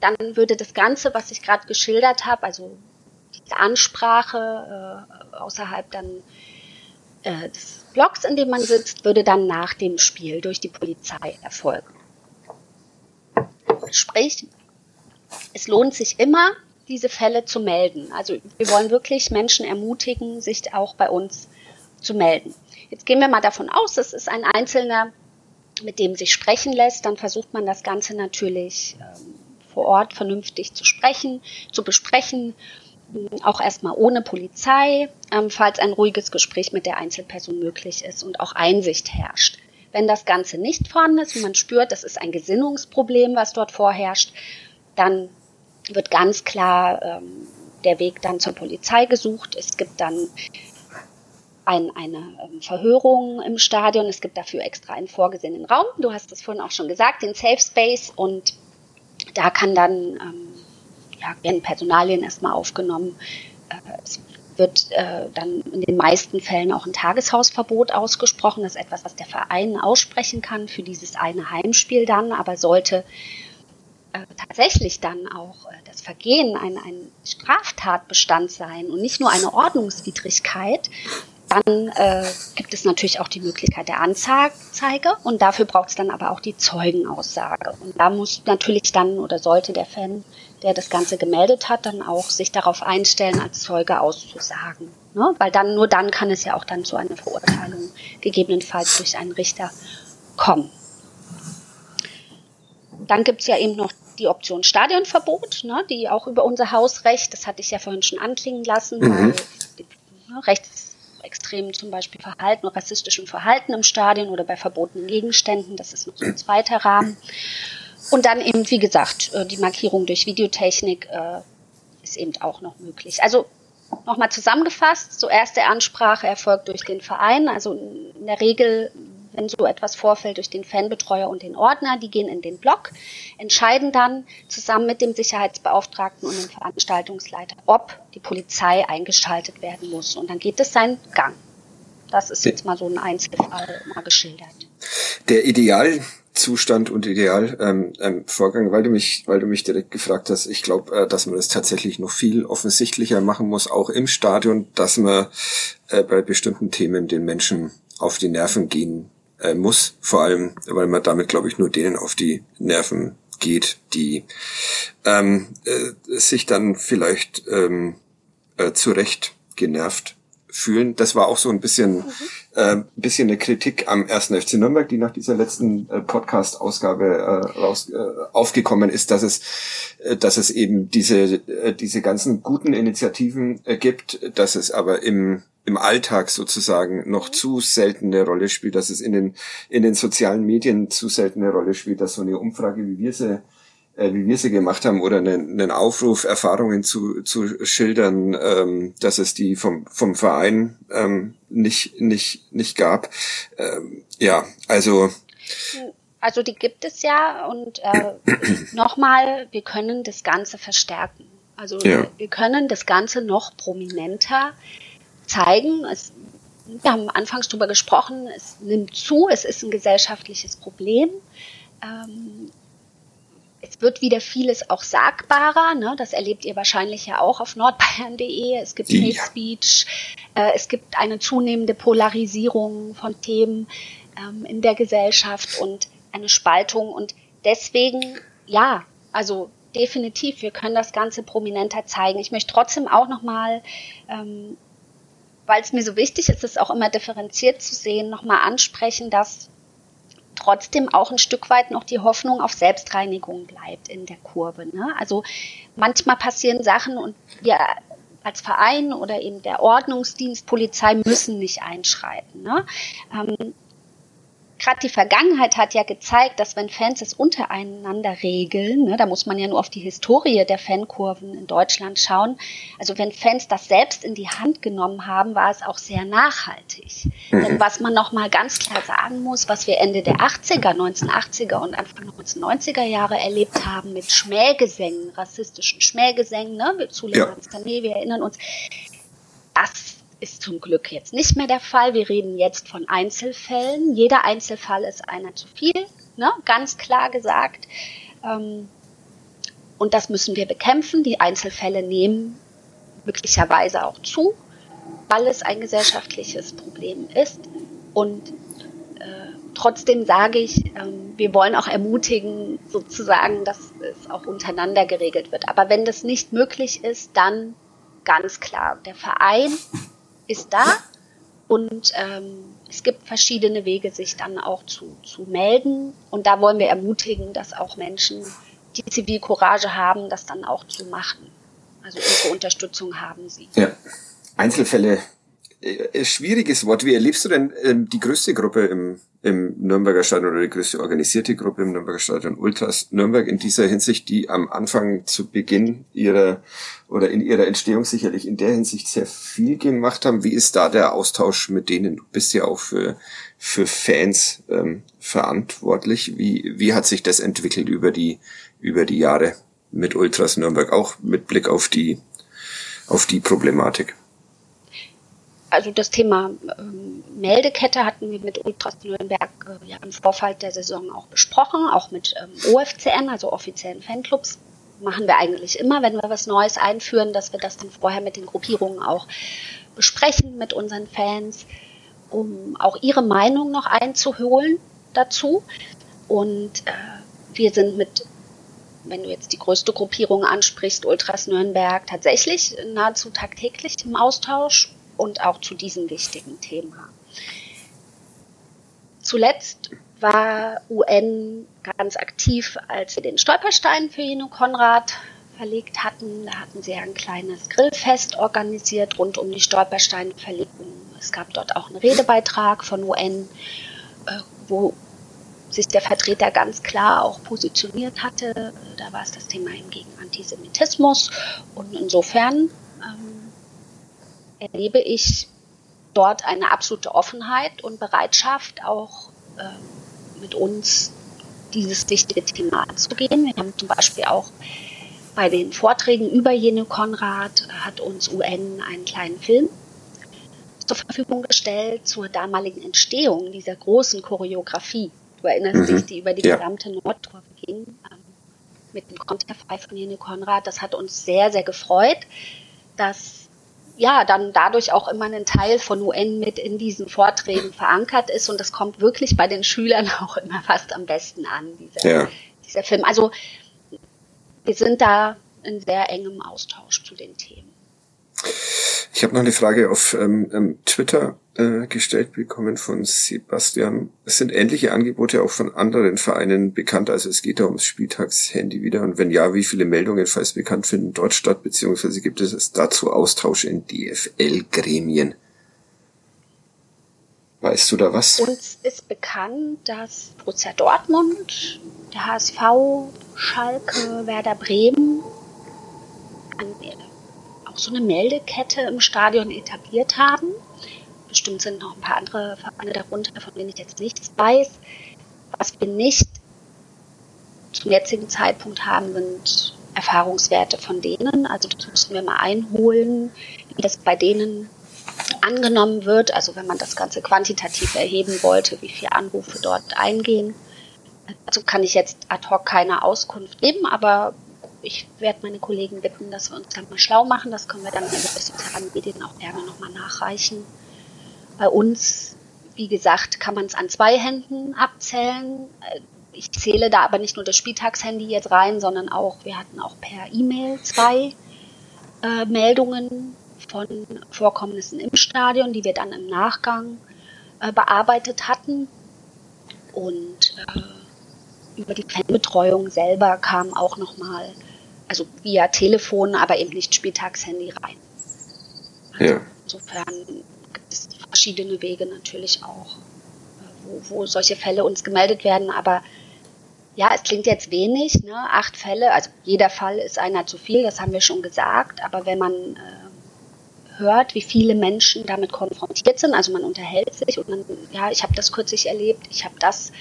Speaker 3: dann würde das Ganze, was ich gerade geschildert habe, also Ansprache äh, außerhalb dann äh, des Blocks, in dem man sitzt, würde dann nach dem Spiel durch die Polizei erfolgen. Sprich, es lohnt sich immer, diese Fälle zu melden. Also wir wollen wirklich Menschen ermutigen, sich auch bei uns zu melden. Jetzt gehen wir mal davon aus, es ist ein Einzelner, mit dem sich sprechen lässt, dann versucht man das Ganze natürlich ähm, vor Ort vernünftig zu sprechen, zu besprechen auch erstmal ohne Polizei, ähm, falls ein ruhiges Gespräch mit der Einzelperson möglich ist und auch Einsicht herrscht. Wenn das Ganze nicht vorhanden ist und man spürt, das ist ein Gesinnungsproblem, was dort vorherrscht, dann wird ganz klar ähm, der Weg dann zur Polizei gesucht. Es gibt dann ein, eine ähm, Verhörung im Stadion. Es gibt dafür extra einen vorgesehenen Raum. Du hast es vorhin auch schon gesagt, den Safe Space. Und da kann dann ähm, ja, werden Personalien erstmal aufgenommen. Äh, es wird äh, dann in den meisten Fällen auch ein Tageshausverbot ausgesprochen. Das ist etwas, was der Verein aussprechen kann für dieses eine Heimspiel dann, aber sollte äh, tatsächlich dann auch das Vergehen ein, ein Straftatbestand sein und nicht nur eine Ordnungswidrigkeit, dann äh, gibt es natürlich auch die Möglichkeit der Anzeige und dafür braucht es dann aber auch die Zeugenaussage. Und da muss natürlich dann oder sollte der Fan der das Ganze gemeldet hat, dann auch sich darauf einstellen, als Zeuge auszusagen. Ne? Weil dann, nur dann kann es ja auch dann zu einer Verurteilung gegebenenfalls durch einen Richter kommen. Dann gibt's ja eben noch die Option Stadionverbot, ne, die auch über unser Hausrecht, das hatte ich ja vorhin schon anklingen lassen, mhm. ne, rechtsextremen zum Beispiel Verhalten, rassistischem Verhalten im Stadion oder bei verbotenen Gegenständen, das ist noch so ein zweiter Rahmen. Und dann eben, wie gesagt, äh, die Markierung durch Videotechnik äh, ist eben auch noch möglich. Also nochmal zusammengefasst, zuerst der Ansprache erfolgt durch den Verein, also in der Regel, wenn so etwas vorfällt, durch den Fanbetreuer und den Ordner, die gehen in den Block, entscheiden dann zusammen mit dem Sicherheitsbeauftragten und dem Veranstaltungsleiter, ob die Polizei eingeschaltet werden muss. Und dann geht es seinen Gang. Das ist jetzt mal so ein Einzelfall mal geschildert.
Speaker 2: Der Ideal Zustand und Ideal ähm, ähm, Vorgang, weil du mich, weil du mich direkt gefragt hast. Ich glaube, äh, dass man das tatsächlich noch viel offensichtlicher machen muss, auch im Stadion, dass man äh, bei bestimmten Themen den Menschen auf die Nerven gehen äh, muss. Vor allem, weil man damit, glaube ich, nur denen auf die Nerven geht, die ähm, äh, sich dann vielleicht ähm, äh, zu Recht genervt fühlen. Das war auch so ein bisschen, mhm. äh, bisschen eine Kritik am ersten FC Nürnberg, die nach dieser letzten äh, Podcast-Ausgabe äh, raus, äh, aufgekommen ist, dass es, äh, dass es eben diese, äh, diese ganzen guten Initiativen äh, gibt, dass es aber im im Alltag sozusagen noch mhm. zu seltene Rolle spielt, dass es in den in den sozialen Medien zu seltene Rolle spielt, dass so eine Umfrage, wie wir sie äh, wie wir sie gemacht haben, oder einen, einen Aufruf, Erfahrungen zu, zu schildern, ähm, dass es die vom, vom Verein ähm, nicht, nicht, nicht gab. Ähm, ja, also.
Speaker 3: Also die gibt es ja und äh, nochmal, wir können das Ganze verstärken. Also ja. wir können das Ganze noch prominenter zeigen. Es, wir haben anfangs darüber gesprochen, es nimmt zu, es ist ein gesellschaftliches Problem. Ähm, es wird wieder vieles auch sagbarer. Ne? Das erlebt ihr wahrscheinlich ja auch auf nordbayern.de. Es gibt ja. Hate Speech. Äh, es gibt eine zunehmende Polarisierung von Themen ähm, in der Gesellschaft und eine Spaltung. Und deswegen, ja, also definitiv, wir können das Ganze prominenter zeigen. Ich möchte trotzdem auch nochmal, ähm, weil es mir so wichtig ist, es auch immer differenziert zu sehen, nochmal ansprechen, dass trotzdem auch ein Stück weit noch die Hoffnung auf Selbstreinigung bleibt in der Kurve. Ne? Also manchmal passieren Sachen und wir als Verein oder eben der Ordnungsdienst, Polizei müssen nicht einschreiten. Ne? Ähm, gerade die Vergangenheit hat ja gezeigt, dass wenn Fans es untereinander regeln, ne, da muss man ja nur auf die Historie der Fankurven in Deutschland schauen, also wenn Fans das selbst in die Hand genommen haben, war es auch sehr nachhaltig. Mhm. Denn was man nochmal ganz klar sagen muss, was wir Ende der 80er, 1980er und Anfang 1990er Jahre erlebt haben mit Schmähgesängen, rassistischen Schmähgesängen, ne, wir Zuländer ja. wir erinnern uns, das ist zum Glück jetzt nicht mehr der Fall. Wir reden jetzt von Einzelfällen. Jeder Einzelfall ist einer zu viel, ne? ganz klar gesagt. Ähm, und das müssen wir bekämpfen. Die Einzelfälle nehmen möglicherweise auch zu, weil es ein gesellschaftliches Problem ist. Und äh, trotzdem sage ich, ähm, wir wollen auch ermutigen, sozusagen, dass es auch untereinander geregelt wird. Aber wenn das nicht möglich ist, dann ganz klar, der Verein ist da und ähm, es gibt verschiedene Wege, sich dann auch zu, zu melden. Und da wollen wir ermutigen, dass auch Menschen, die Zivilcourage haben, das dann auch zu machen. Also unsere Unterstützung haben sie.
Speaker 2: Ja. Einzelfälle, äh, schwieriges Wort. Wie erlebst du denn ähm, die größte Gruppe im im Nürnberger Stadion oder die größte organisierte Gruppe im Nürnberger Stadion Ultras Nürnberg in dieser Hinsicht, die am Anfang zu Beginn ihrer oder in ihrer Entstehung sicherlich in der Hinsicht sehr viel gemacht haben. Wie ist da der Austausch mit denen? Du bist ja auch für, für Fans ähm, verantwortlich. Wie, wie hat sich das entwickelt über die, über die Jahre mit Ultras Nürnberg, auch mit Blick auf die, auf die Problematik?
Speaker 3: Also das Thema ähm, Meldekette hatten wir mit Ultras Nürnberg äh, ja im Vorfeld der Saison auch besprochen, auch mit ähm, OFCN, also offiziellen Fanclubs. Machen wir eigentlich immer, wenn wir was Neues einführen, dass wir das dann vorher mit den Gruppierungen auch besprechen, mit unseren Fans, um auch ihre Meinung noch einzuholen dazu. Und äh, wir sind mit wenn du jetzt die größte Gruppierung ansprichst, Ultras Nürnberg, tatsächlich nahezu tagtäglich im Austausch und auch zu diesem wichtigen Thema. Zuletzt war UN ganz aktiv, als sie den Stolperstein für Jeno Konrad verlegt hatten. Da hatten sie ein kleines Grillfest organisiert rund um die Stolpersteinverlegung. Es gab dort auch einen Redebeitrag von UN, äh, wo sich der Vertreter ganz klar auch positioniert hatte. Da war es das Thema gegen Antisemitismus. Und insofern ähm, erlebe ich dort eine absolute Offenheit und Bereitschaft, auch äh, mit uns dieses wichtige Thema anzugehen. Wir haben zum Beispiel auch bei den Vorträgen über jene Konrad hat uns UN einen kleinen Film zur Verfügung gestellt zur damaligen Entstehung dieser großen Choreografie. Du erinnerst mhm. dich, die über die ja. gesamte Nordkurve ging, ähm, mit dem Konterfei von Jene Konrad. Das hat uns sehr, sehr gefreut, dass ja, dann dadurch auch immer ein Teil von UN mit in diesen Vorträgen verankert ist und das kommt wirklich bei den Schülern auch immer fast am besten an, dieser, ja. dieser Film. Also wir sind da in sehr engem Austausch zu den Themen.
Speaker 2: Ich habe noch eine Frage auf ähm, ähm, Twitter äh, gestellt bekommen von Sebastian. Es sind ähnliche Angebote auch von anderen Vereinen bekannt. Also es geht da ums Spieltagshandy wieder. Und wenn ja, wie viele Meldungen, falls bekannt, finden dort statt? Beziehungsweise gibt es dazu Austausch in DFL-Gremien? Weißt du da was?
Speaker 3: Uns ist bekannt, dass Borussia Dortmund, der HSV, Schalke, Werder Bremen auch so eine Meldekette im Stadion etabliert haben bestimmt sind noch ein paar andere Vereine darunter, von denen ich jetzt nichts weiß. Was wir nicht zum jetzigen Zeitpunkt haben, sind Erfahrungswerte von denen. Also das müssen wir mal einholen, wie das bei denen angenommen wird. Also wenn man das Ganze quantitativ erheben wollte, wie viele Anrufe dort eingehen. Also kann ich jetzt ad hoc keine Auskunft geben, aber ich werde meine Kollegen bitten, dass wir uns dann mal schlau machen. Das können wir dann in den sozialen Medien auch gerne nochmal nachreichen. Bei uns, wie gesagt, kann man es an zwei Händen abzählen. Ich zähle da aber nicht nur das Spieltagshandy jetzt rein, sondern auch, wir hatten auch per E-Mail zwei äh, Meldungen von Vorkommnissen im Stadion, die wir dann im Nachgang äh, bearbeitet hatten. Und äh, über die Fanbetreuung selber kam auch nochmal, also via Telefon, aber eben nicht Spieltagshandy rein. Also ja. Insofern gibt es verschiedene Wege natürlich auch, wo, wo solche Fälle uns gemeldet werden, aber ja, es klingt jetzt wenig, ne? acht Fälle, also jeder Fall ist einer zu viel, das haben wir schon gesagt, aber wenn man äh, hört, wie viele Menschen damit konfrontiert sind, also man unterhält sich und man, ja, ich habe das kürzlich erlebt, ich habe das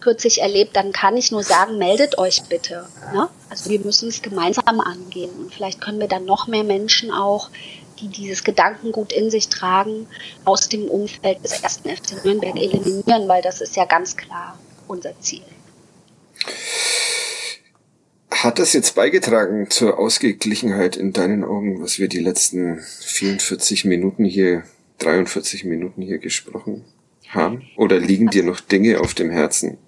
Speaker 3: kürzlich erlebt, dann kann ich nur sagen, meldet euch bitte. Ne? Also wir müssen es gemeinsam angehen und vielleicht können wir dann noch mehr Menschen auch, die dieses Gedankengut in sich tragen, aus dem Umfeld des ersten FC Nürnberg eliminieren, weil das ist ja ganz klar unser Ziel.
Speaker 2: Hat das jetzt beigetragen zur Ausgeglichenheit in deinen Augen, was wir die letzten 44 Minuten hier, 43 Minuten hier gesprochen haben? Oder liegen dir noch Dinge auf dem Herzen?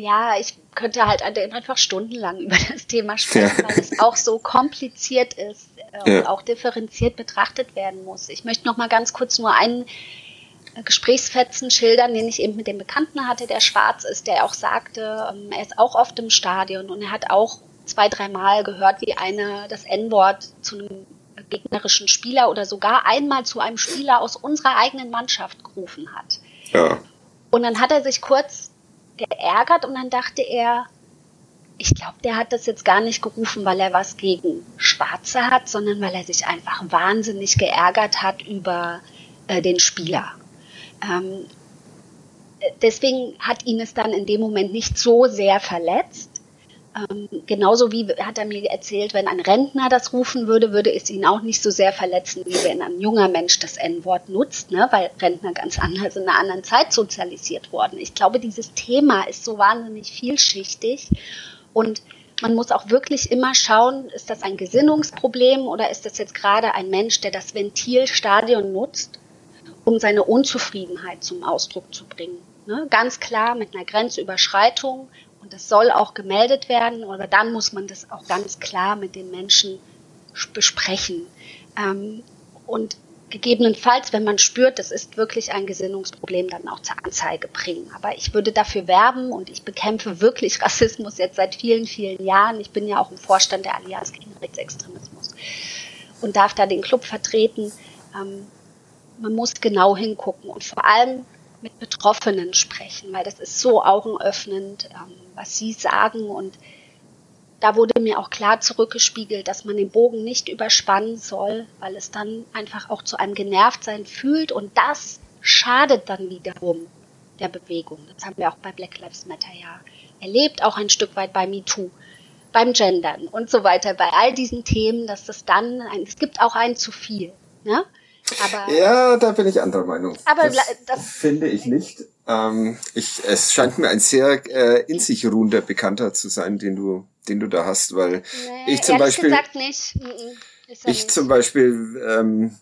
Speaker 3: Ja, ich könnte halt einfach stundenlang über das Thema sprechen, ja. weil es auch so kompliziert ist äh, ja. und auch differenziert betrachtet werden muss. Ich möchte noch mal ganz kurz nur einen Gesprächsfetzen schildern, den ich eben mit dem Bekannten hatte, der schwarz ist, der auch sagte, ähm, er ist auch oft im Stadion und er hat auch zwei, dreimal gehört, wie einer das N-Wort zu einem gegnerischen Spieler oder sogar einmal zu einem Spieler aus unserer eigenen Mannschaft gerufen hat. Ja. Und dann hat er sich kurz geärgert und dann dachte er, ich glaube, der hat das jetzt gar nicht gerufen, weil er was gegen Schwarze hat, sondern weil er sich einfach wahnsinnig geärgert hat über äh, den Spieler. Ähm, deswegen hat ihn es dann in dem Moment nicht so sehr verletzt. Ähm, genauso wie hat er mir erzählt, wenn ein Rentner das rufen würde, würde es ihn auch nicht so sehr verletzen, wie wenn ein junger Mensch das N-Wort nutzt, ne? weil Rentner ganz anders in einer anderen Zeit sozialisiert wurden. Ich glaube, dieses Thema ist so wahnsinnig vielschichtig und man muss auch wirklich immer schauen, ist das ein Gesinnungsproblem oder ist das jetzt gerade ein Mensch, der das Ventilstadion nutzt, um seine Unzufriedenheit zum Ausdruck zu bringen. Ne? Ganz klar mit einer Grenzüberschreitung und das soll auch gemeldet werden, aber dann muss man das auch ganz klar mit den Menschen besprechen. Ähm, und gegebenenfalls, wenn man spürt, das ist wirklich ein Gesinnungsproblem, dann auch zur Anzeige bringen. Aber ich würde dafür werben und ich bekämpfe wirklich Rassismus jetzt seit vielen, vielen Jahren. Ich bin ja auch im Vorstand der Allianz gegen Rechtsextremismus und darf da den Club vertreten. Ähm, man muss genau hingucken und vor allem mit Betroffenen sprechen, weil das ist so augenöffnend, ähm, was sie sagen. Und da wurde mir auch klar zurückgespiegelt, dass man den Bogen nicht überspannen soll, weil es dann einfach auch zu einem Genervtsein fühlt und das schadet dann wiederum der Bewegung. Das haben wir auch bei Black Lives Matter ja erlebt, auch ein Stück weit bei MeToo, beim Gendern und so weiter, bei all diesen Themen, dass das dann, ein, es gibt auch ein zu viel. Ne?
Speaker 2: Aber, ja, da bin ich anderer Meinung. Aber das, das finde ich nicht. Ähm, ich, es scheint mir ein sehr äh, in sich ruhender Bekannter zu sein, den du, den du da hast, weil nee, ich zum Beispiel, gesagt nicht. ich nicht. zum Beispiel ähm,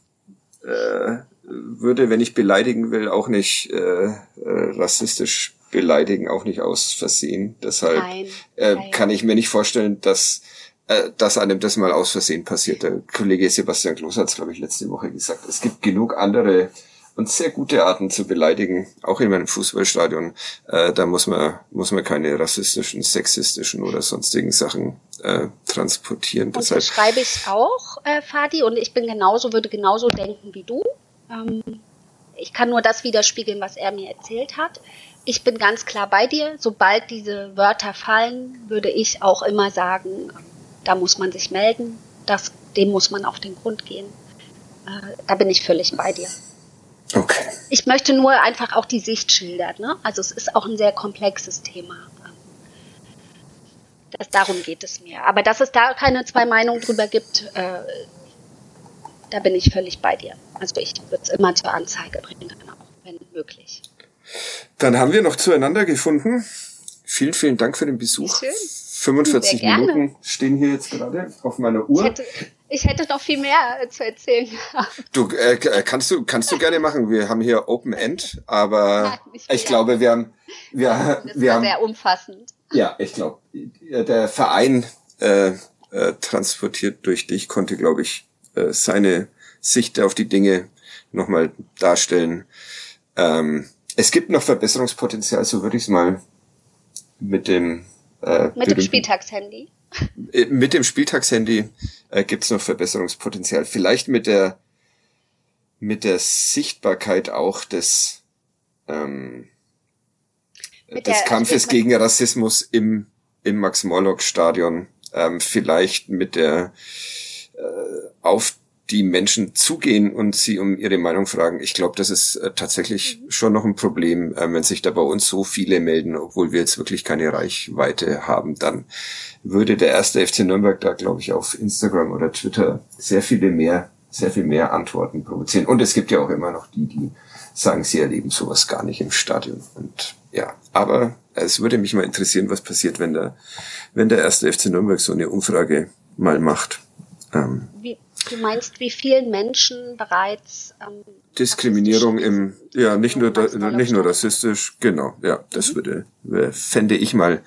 Speaker 2: äh, würde, wenn ich beleidigen will, auch nicht äh, äh, rassistisch beleidigen, auch nicht aus Versehen. Deshalb nein, äh, nein. kann ich mir nicht vorstellen, dass äh, dass einem das mal aus Versehen passiert. Der Kollege Sebastian Kloß hat es, glaube ich, letzte Woche gesagt. Es gibt genug andere und sehr gute Arten zu beleidigen, auch in meinem Fußballstadion. Äh, da muss man, muss man keine rassistischen, sexistischen oder sonstigen Sachen äh, transportieren.
Speaker 3: Und Deshalb, das schreibe ich auch, äh, Fadi, und ich bin genauso, würde genauso denken wie du. Ähm, ich kann nur das widerspiegeln, was er mir erzählt hat. Ich bin ganz klar bei dir. Sobald diese Wörter fallen, würde ich auch immer sagen, da muss man sich melden, das, dem muss man auf den Grund gehen. Äh, da bin ich völlig bei dir. Okay. Ich möchte nur einfach auch die Sicht schildern. Ne? Also es ist auch ein sehr komplexes Thema. Das, darum geht es mir. Aber dass es da keine zwei Meinungen drüber gibt, äh, da bin ich völlig bei dir. Also ich würde es immer zur Anzeige bringen, auch, wenn möglich.
Speaker 2: Dann haben wir noch zueinander gefunden. Vielen, vielen Dank für den Besuch. Schön. 45 Minuten stehen hier jetzt gerade auf meiner Uhr.
Speaker 3: Ich hätte, ich hätte noch viel mehr zu erzählen.
Speaker 2: Du äh, äh, kannst du kannst du gerne machen. Wir haben hier Open End, aber Nein, ich glaube, wir haben wir
Speaker 3: das
Speaker 2: wir haben
Speaker 3: sehr umfassend.
Speaker 2: Ja, ich glaube, der Verein äh, äh, transportiert durch dich konnte, glaube ich, äh, seine Sicht auf die Dinge nochmal darstellen. Ähm, es gibt noch Verbesserungspotenzial, so würde ich es mal mit dem
Speaker 3: äh, mit dem Spieltagshandy.
Speaker 2: Äh, mit dem Spieltagshandy äh, gibt es noch Verbesserungspotenzial. Vielleicht mit der mit der Sichtbarkeit auch des ähm, des der, Kampfes gegen Rassismus im im Max-Morlock-Stadion. Ähm, vielleicht mit der äh, auf die Menschen zugehen und sie um ihre Meinung fragen. Ich glaube, das ist äh, tatsächlich mhm. schon noch ein Problem, äh, wenn sich da bei uns so viele melden, obwohl wir jetzt wirklich keine Reichweite haben, dann würde der erste FC Nürnberg da, glaube ich, auf Instagram oder Twitter sehr viele mehr, sehr viel mehr Antworten provozieren. Und es gibt ja auch immer noch die, die sagen, sie erleben sowas gar nicht im Stadion. Und ja, aber es würde mich mal interessieren, was passiert, wenn der, wenn der erste FC Nürnberg so eine Umfrage mal macht.
Speaker 3: Ähm, Wie Du meinst, wie vielen Menschen bereits ähm,
Speaker 2: Diskriminierung im, ja, nicht nur, da, nicht nur rassistisch, genau, ja, das mhm. würde, fände ich mal,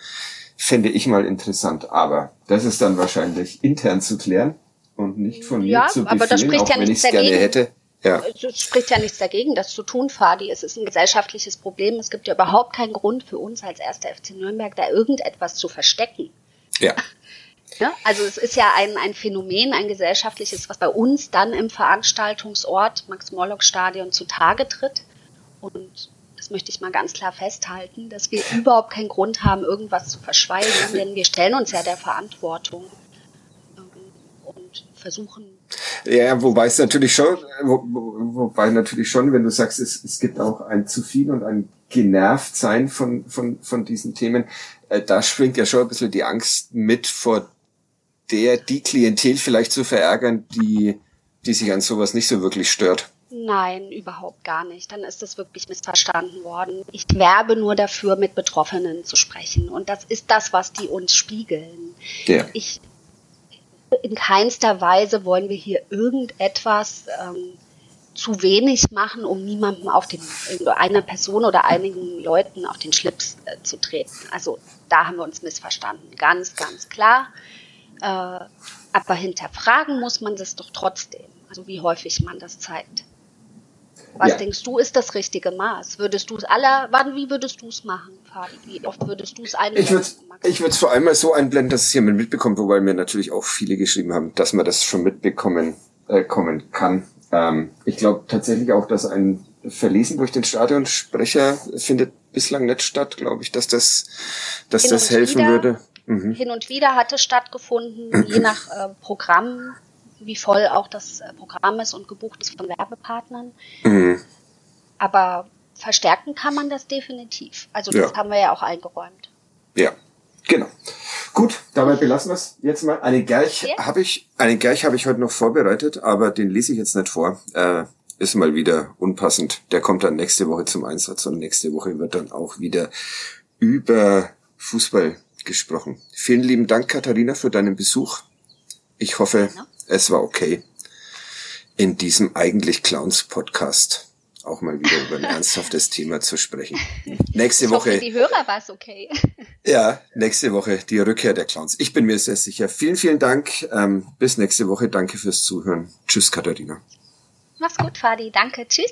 Speaker 2: fände ich mal interessant, aber das ist dann wahrscheinlich intern zu klären und nicht von ja, mir zu befehlen, aber das spricht auch ja wenn ich es gerne hätte.
Speaker 3: Ja. Es spricht ja nichts dagegen, das zu tun, Fadi. Es ist ein gesellschaftliches Problem. Es gibt ja überhaupt keinen Grund für uns als erster FC Nürnberg, da irgendetwas zu verstecken.
Speaker 2: Ja.
Speaker 3: Ne? Also es ist ja ein, ein Phänomen, ein gesellschaftliches, was bei uns dann im Veranstaltungsort Max-Morlock-Stadion zutage tritt. Und das möchte ich mal ganz klar festhalten, dass wir überhaupt keinen Grund haben, irgendwas zu verschweigen, denn wir stellen uns ja der Verantwortung ähm, und versuchen.
Speaker 2: Ja, wobei es natürlich schon, wo, wobei natürlich schon, wenn du sagst, es, es gibt auch ein zu viel und ein genervt sein von, von, von diesen Themen, äh, da springt ja schon ein bisschen die Angst mit vor der die Klientel vielleicht zu verärgern, die, die sich an sowas nicht so wirklich stört.
Speaker 3: Nein, überhaupt gar nicht. Dann ist das wirklich missverstanden worden. Ich werbe nur dafür, mit Betroffenen zu sprechen. Und das ist das, was die uns spiegeln.
Speaker 2: Ja.
Speaker 3: Ich, in keinster Weise wollen wir hier irgendetwas ähm, zu wenig machen, um niemandem auf den, einer Person oder einigen Leuten auf den Schlips äh, zu treten. Also da haben wir uns missverstanden. Ganz, ganz klar. Äh, aber hinterfragen muss man das doch trotzdem, also wie häufig man das zeigt. Was ja. denkst du, ist das richtige Maß? Würdest du es aller, wann, wie würdest du es machen, Fabi? Wie oft würdest du es einblenden?
Speaker 2: Ich würde es vor allem mal so einblenden, dass es jemand mitbekommt, wobei mir natürlich auch viele geschrieben haben, dass man das schon mitbekommen äh, kommen kann. Ähm, ich glaube tatsächlich auch, dass ein Verlesen durch den Stadionsprecher findet bislang nicht statt, glaube ich, dass das, dass das helfen würde.
Speaker 3: Mhm. Hin und wieder hat es stattgefunden, je nach äh, Programm, wie voll auch das äh, Programm ist und gebucht ist von Werbepartnern. Mhm. Aber verstärken kann man das definitiv. Also das ja. haben wir ja auch eingeräumt.
Speaker 2: Ja, genau. Gut, dabei belassen wir es jetzt mal. Eine Gerch ja. habe ich, einen Gerch habe ich heute noch vorbereitet, aber den lese ich jetzt nicht vor. Äh, ist mal wieder unpassend. Der kommt dann nächste Woche zum Einsatz und nächste Woche wird dann auch wieder über Fußball gesprochen. Vielen lieben Dank, Katharina, für deinen Besuch. Ich hoffe, ja. es war okay, in diesem eigentlich Clowns-Podcast auch mal wieder über ein ernsthaftes Thema zu sprechen. Nächste ich Woche. Hoffe,
Speaker 3: die Hörer war es okay.
Speaker 2: Ja, nächste Woche die Rückkehr der Clowns. Ich bin mir sehr sicher. Vielen, vielen Dank. Ähm, bis nächste Woche. Danke fürs Zuhören. Tschüss, Katharina.
Speaker 3: Mach's gut, Fadi. Danke. Tschüss.